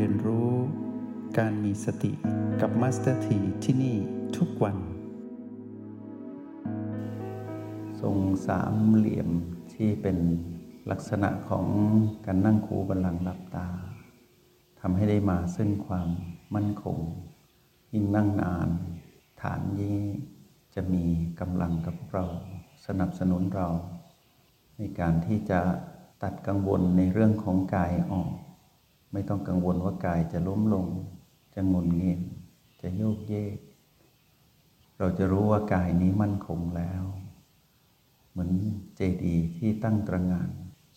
เรียนรู้ การมีสติกับ Master T ที่นี่ทุกวัน ทรงสามเหลี่ยมที่เป็นลักษณะของการนั่งคู้บัลลังก์หลับตาทำให้ได้มาซึ่งความมั่นคง ยิ่งนั่งนาน ฐานนี้จะมีกำลังกับเราสนับสนุนเรา ในการที่จะตัดกังวลในเรื่องของกายออก ไม่ต้องกังวลว่ากายจะล้มลง จะงุนเงียจะโยกเยก เราจะรู้ว่ากายนี้มั่นคงแล้ว เหมือนเจดีย์ที่ตั้งตระงาน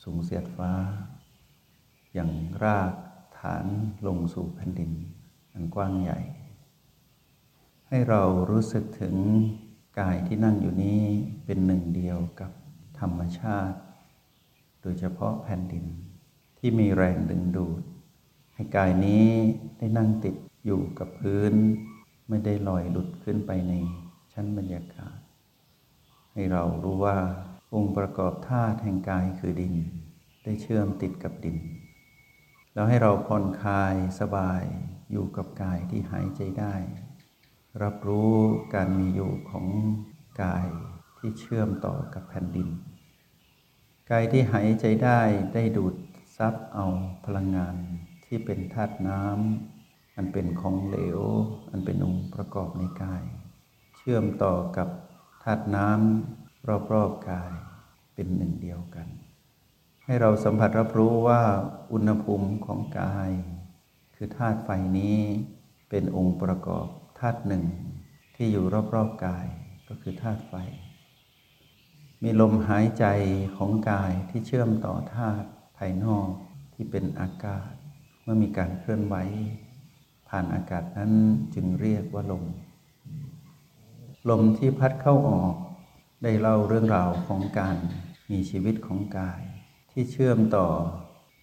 สูงเสียดฟ้า อย่างรากฐานลงสู่แผ่นดินอันกว้างใหญ่ ให้เรารู้สึกถึงกายที่นั่งอยู่นี้เป็นหนึ่งเดียวกับธรรมชาติ โดยเฉพาะแผ่นดินที่มีแรงดึงดูด ให้กายนี้ได้นั่งติดอยู่กับพื้น ไม่ได้ลอยหลุดขึ้นไปในชั้นบรรยากาศ ให้เรารู้ว่าองค์ประกอบธาตุแห่งกายคือดิน ได้เชื่อมติดกับดิน แล้วให้เราผ่อนคลายสบายอยู่กับกายที่หายใจได้ รับรู้การมีอยู่ของกายที่เชื่อมต่อกับแผ่นดิน กายที่หายใจได้ได้ดูดซับเอาพลังงาน ที่เป็นธาตุน้ำอันเป็นของเหลว อันเป็นองค์ประกอบในกาย เชื่อมต่อกับธาตุน้ำรอบๆกายเป็นหนึ่งเดียวกัน ให้เราสัมผัสรับรู้ว่าอุณหภูมิของกาย คือธาตุไฟนี้เป็นองค์ประกอบธาตุหนึ่งที่อยู่รอบๆกายก็คือธาตุไฟ มีลมหายใจของกายที่เชื่อมต่อธาตุภายนอกที่เป็นอากาศ เมื่อมีการเคลื่อนไหวผ่านอากาศนั้นจึงเรียกว่าลม ลมที่พัดเข้าออก ได้เล่าเรื่องราวของการมีชีวิตของกาย ที่เชื่อมต่อ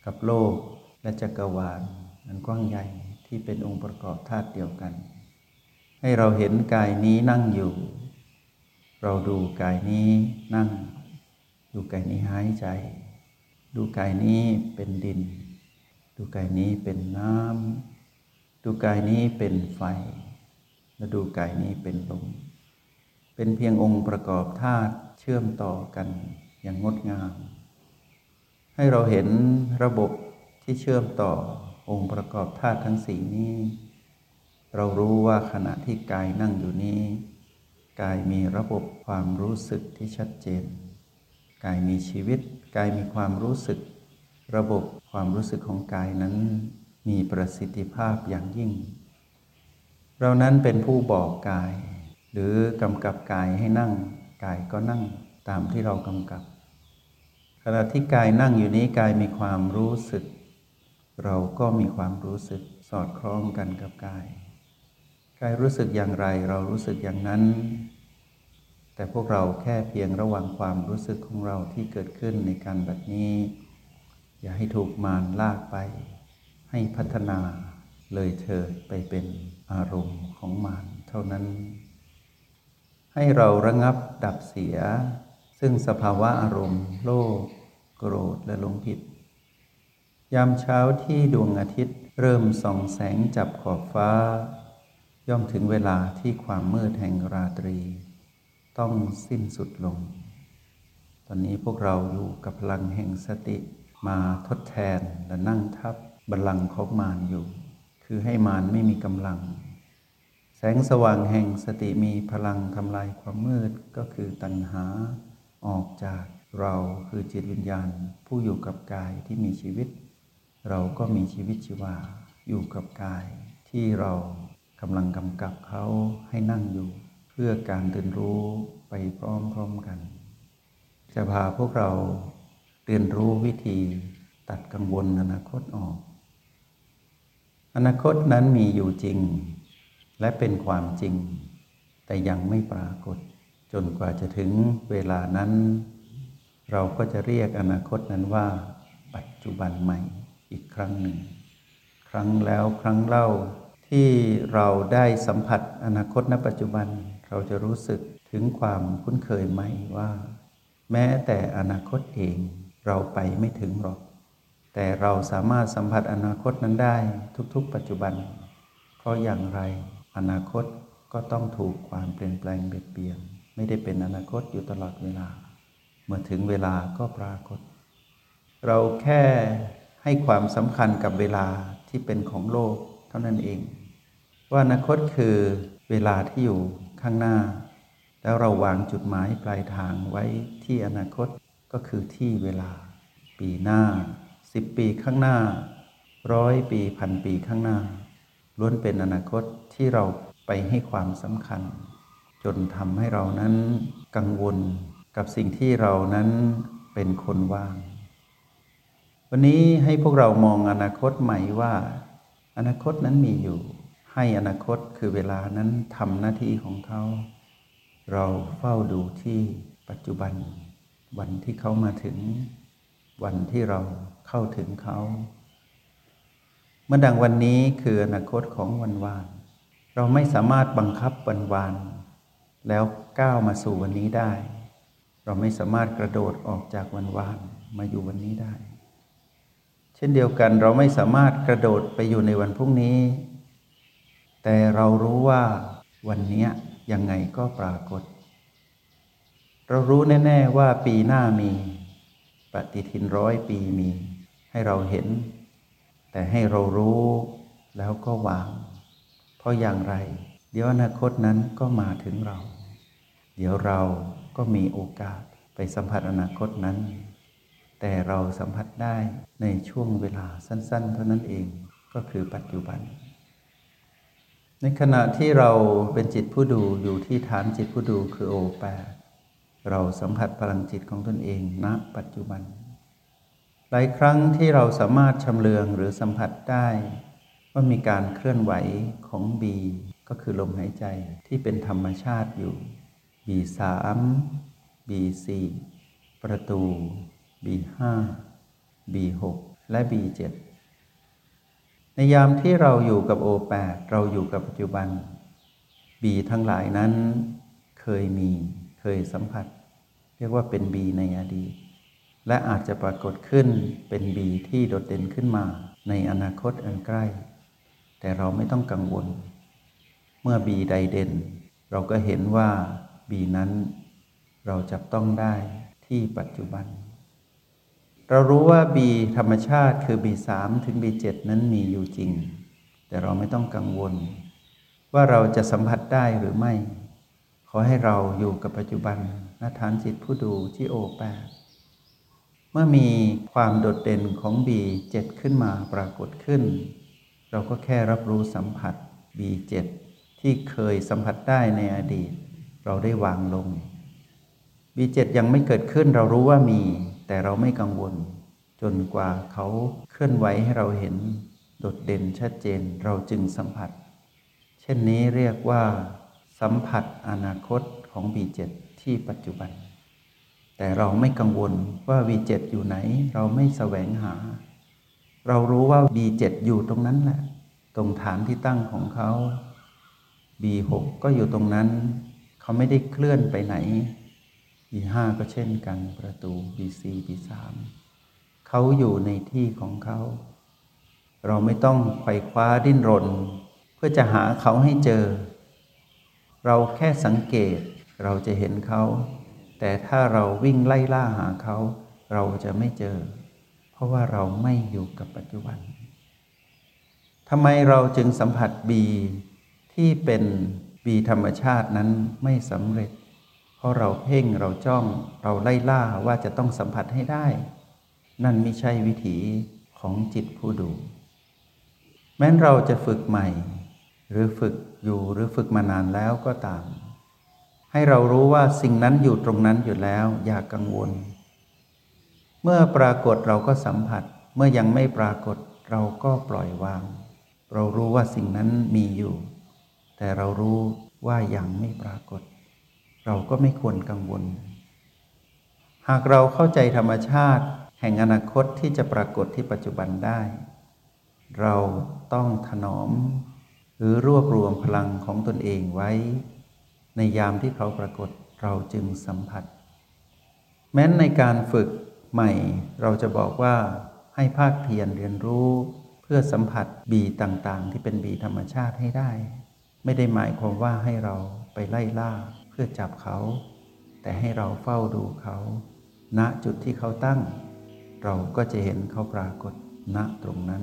กับโลกและจักรวาลอันกว้างใหญ่ที่เป็นองค์ประกอบธาตุเดียวกัน ให้เราเห็นกายนี้นั่งอยู่ เราดูกายนี้นั่ง ดูกายนี้หายใจ ดูกายนี้เป็นดิน ดูกายนี้เป็นน้ำดูกายนี้เป็นไฟ และดูกายนี้เป็นลม เป็นเพียงองค์ประกอบธาตุเชื่อมต่อกันอย่างงดงาม ให้เราเห็นระบบที่เชื่อมต่อองค์ประกอบธาตุทั้งสี่นี้ เรารู้ว่าขณะที่กายนั่งอยู่นี้ กายมีระบบความรู้สึกที่ชัดเจน กายมีชีวิต กายมีความรู้สึก ระบบ ความรู้สึกของกายนั้นมีประสิทธิภาพอย่างยิ่ง เรานั้นเป็นผู้บอกกาย หรือกำกับกายให้นั่ง กายก็นั่งตามที่เรากำกับ ขณะที่กายนั่งอยู่นี้กายมีความรู้สึก เราก็มีความรู้สึกสอดคล้องกันกับกาย กายรู้สึกอย่างไรเรารู้สึกอย่างนั้น แต่พวกเราแค่เพียงระวังความรู้สึกของเราที่เกิดขึ้นในการแบบนี้ อย่าให้ถูกมารลากไป ให้พัฒนาเลยเถิดไปเป็นอารมณ์ของมารเท่านั้น ให้เราระงับดับเสีย ซึ่งสภาวะอารมณ์ โลภโกรธและหลงผิด ยามเช้าที่ดวงอาทิตย์เริ่มส่องแสงจับขอบฟ้า ย่อมถึงเวลาที่ความมืดแห่งราตรี ต้องสิ้นสุดลง ตอนนี้พวกเราอยู่กับพลังแห่งสติ มาทดแทนและนั่งทับบัลลังก์ของมารอยู่ คือให้มารไม่มีกำลัง แสงสว่างแห่งสติมีพลังทำลายความมืดก็คือตัณหาออกจากเราคือจิตวิญญาณ ผู้อยู่กับกายที่มีชีวิต เราก็มีชีวิตชีวาอยู่กับกาย ที่เรากำลังกำกับเขาให้นั่งอยู่ เพื่อการเรียนรู้ไปพร้อมๆกัน จะพาพวกเรา เรียนรู้วิธีตัดกังวลอนาคตออก อนาคตนั้นมีอยู่จริง และเป็นความจริง แต่ยังไม่ปรากฏ จนกว่าจะถึงเวลานั้น เราก็จะเรียกอนาคตนั้นว่า ปัจจุบันใหม่อีกครั้งหนึ่ง ครั้งแล้วครั้งเล่าที่เราได้สัมผัสอนาคตณปัจจุบันเราจะรู้สึกถึงความคุ้นเคยใหมว่า แม้แต่อนาคตเอง เราไปไม่ถึงหรอก แต่เราสามารถสัมผัสอนาคตนั้นได้ทุกๆ ปัจจุบัน เพราะอย่างไรอนาคตก็ต้องถูกความเปลี่ยนแปลงเบียดเบียน ไม่ได้เป็นอนาคตอยู่ตลอดเวลา เมื่อถึงเวลาก็ปรากฏ เราแค่ให้ความสำคัญกับเวลาที่เป็นของโลกเท่านั้นเอง ว่าอนาคตคือเวลาที่อยู่ข้างหน้า แล้วเราวางจุดหมายปลายทางไว้ที่อนาคต ก็คือที่เวลา ปีหน้าสิบปีข้างหน้าร้อยปีพันปีข้างหน้า ล้วนเป็นอนาคตที่เราไปให้ความสำคัญ จนทำให้เรานั้นกังวลกับสิ่งที่เรานั้นเป็นคนว่าง วันนี้ให้พวกเรามองอนาคตใหม่ว่า อนาคตนั้นมีอยู่ ให้อนาคตคือเวลานั้นทำหน้าที่ของเขา เราเฝ้าดูที่ปัจจุบัน วันที่เขามาถึง วันที่เราเข้าถึงเขา เมื่อดังวันนี้คืออนาคตของวันวาน เราไม่สามารถบังคับวันวาน แล้วก้าวมาสู่วันนี้ได้ เราไม่สามารถกระโดดออกจากวันวานมาอยู่วันนี้ได้ เช่นเดียวกันเราไม่สามารถกระโดดไปอยู่ในวันพรุ่งนี้ แต่เรารู้ว่าวันนี้ยังไงก็ปรากฏ เรารู้แน่ ๆ ว่าปีหน้ามี ปฏิทินร้อยปีมี ให้เราเห็น แต่ให้เรารู้แล้วก็วาง เพราะอย่างไร เดี๋ยวอนาคตนั้นก็มาถึงเรา เดี๋ยวเราก็มีโอกาสไปสัมผัสอนาคตนั้น แต่เราสัมผัสได้ในช่วงเวลาสั้น ๆ เท่านั้นเองก็คือปัจจุบัน ในขณะที่เราเป็นจิตผู้ดูอยู่ที่ฐานจิตผู้ดูคือโอแปด เราสัมผัสพลังจิตของตนเองณปัจจุบัน หลายครั้งที่เราสามารถชำเลืองหรือสัมผัสได้ว่ามีการเคลื่อนไหวของบีก็คือลมหายใจที่เป็นธรรมชาติอยู่บีสามบีสี่ประตูบีห้าบีหกและบีเจ็ดในยามที่เราอยู่กับโอแปดเราอยู่กับปัจจุบันบีทั้งหลายนั้นเคยมี ยสัมผัส เรียกว่าเป็นบีในอดีต และอาจจะปรากฏขึ้นเป็นบีที่โดดเด่นขึ้นมาในอนาคตอันใกล้ แต่เราไม่ต้องกังวล เมื่อบีใดเด่น เราก็เห็นว่าบีนั้น เราจับต้องได้ที่ปัจจุบัน เรารู้ว่าบีธรรมชาติคือบีสามถึงบีเจ็ดนั้นมีอยู่จริง แต่เราไม่ต้องกังวล ว่าเราจะสัมผัสได้หรือไม่ ขอให้เราอยู่กับปัจจุบันนฐานจิตผู้ดูที่โอแปเมื่อมีความโดดเด่นของบีเจ็ดขึ้นมาปรากฏขึ้น เราก็แค่รับรู้สัมผัสบีเจ็ดที่เคยสัมผัสได้ในอดีต เราได้วางลงบีเจ็ดยังไม่เกิดขึ้นเรารู้ว่ามี แต่เราไม่กังวล จนกว่าเขาเคลื่อนไหวให้เราเห็น โดดเด่นชัดเจนเราจึงสัมผัส เช่นนี้เรียกว่า สัมผัสอนาคตของบีเจ็ดที่ปัจจุบัน แต่เราไม่กังวลว่าบีเจ็ดอยู่ไหน เราไม่แสวงหา เรารู้ว่าบีเจ็ดอยู่ตรงนั้นแหละ ตรงฐานที่ตั้งของเขา B6 ก็อยู่ตรงนั้น เขาไม่ได้เคลื่อนไปไหน B5 ก็เช่นกันประตู B4 B3 เขาอยู่ในที่ของเขา เราไม่ต้องไขว่คว้าดิ้นรน เพื่อจะหาเขาให้เจอ เราแค่สังเกตเราจะเห็นเขา แต่ถ้าเราวิ่งไล่ล่าหาเขา เราจะไม่เจอ เพราะว่าเราไม่อยู่กับปัจจุบันทำไมเราจึงสัมผัสบีที่เป็นบีธรรมชาตินั้นไม่สำเร็จ เพราะเราเพ่งเราจ้องเราไล่ล่าว่าจะต้องสัมผัสให้ได้ นั่นไม่ใช่วิถีของจิตผู้ดู แม้นเราจะฝึกใหม่ หรือฝึก อยู่หรือฝึกมานานแล้วก็ตาม ให้เรารู้ว่าสิ่งนั้นอยู่ตรงนั้นอยู่แล้ว อย่ากกังวล เมื่อปรากฏเราก็สัมผัส เมื่อยังไม่ปรากฏเราก็ปล่อยวาง เรารู้ว่าสิ่งนั้นมีอยู่ แต่เรารู้ว่ายังไม่ปรากฏ เราก็ไม่ควรกังวล หากเราเข้าใจธรรมชาติ แห่งอนาคตที่จะปรากฏที่ปัจจุบันได้ เราต้องถนอม หรือรวบรวมพลังของตนเองไว้ ในยามที่เขาปรากฏเราจึงสัมผัส แม้นในการฝึกใหม่เราจะบอกว่าให้ภาคเพียรเรียนรู้เพื่อสัมผัสบีต่างๆ ที่เป็นบีธรรมชาติให้ได้ ไม่ได้หมายความว่าให้เราไปไล่ล่าเพื่อจับเขา แต่ให้เราเฝ้าดูเขา ณจุดที่เขาตั้ง เราก็จะเห็นเขาปรากฏณตรงนั้น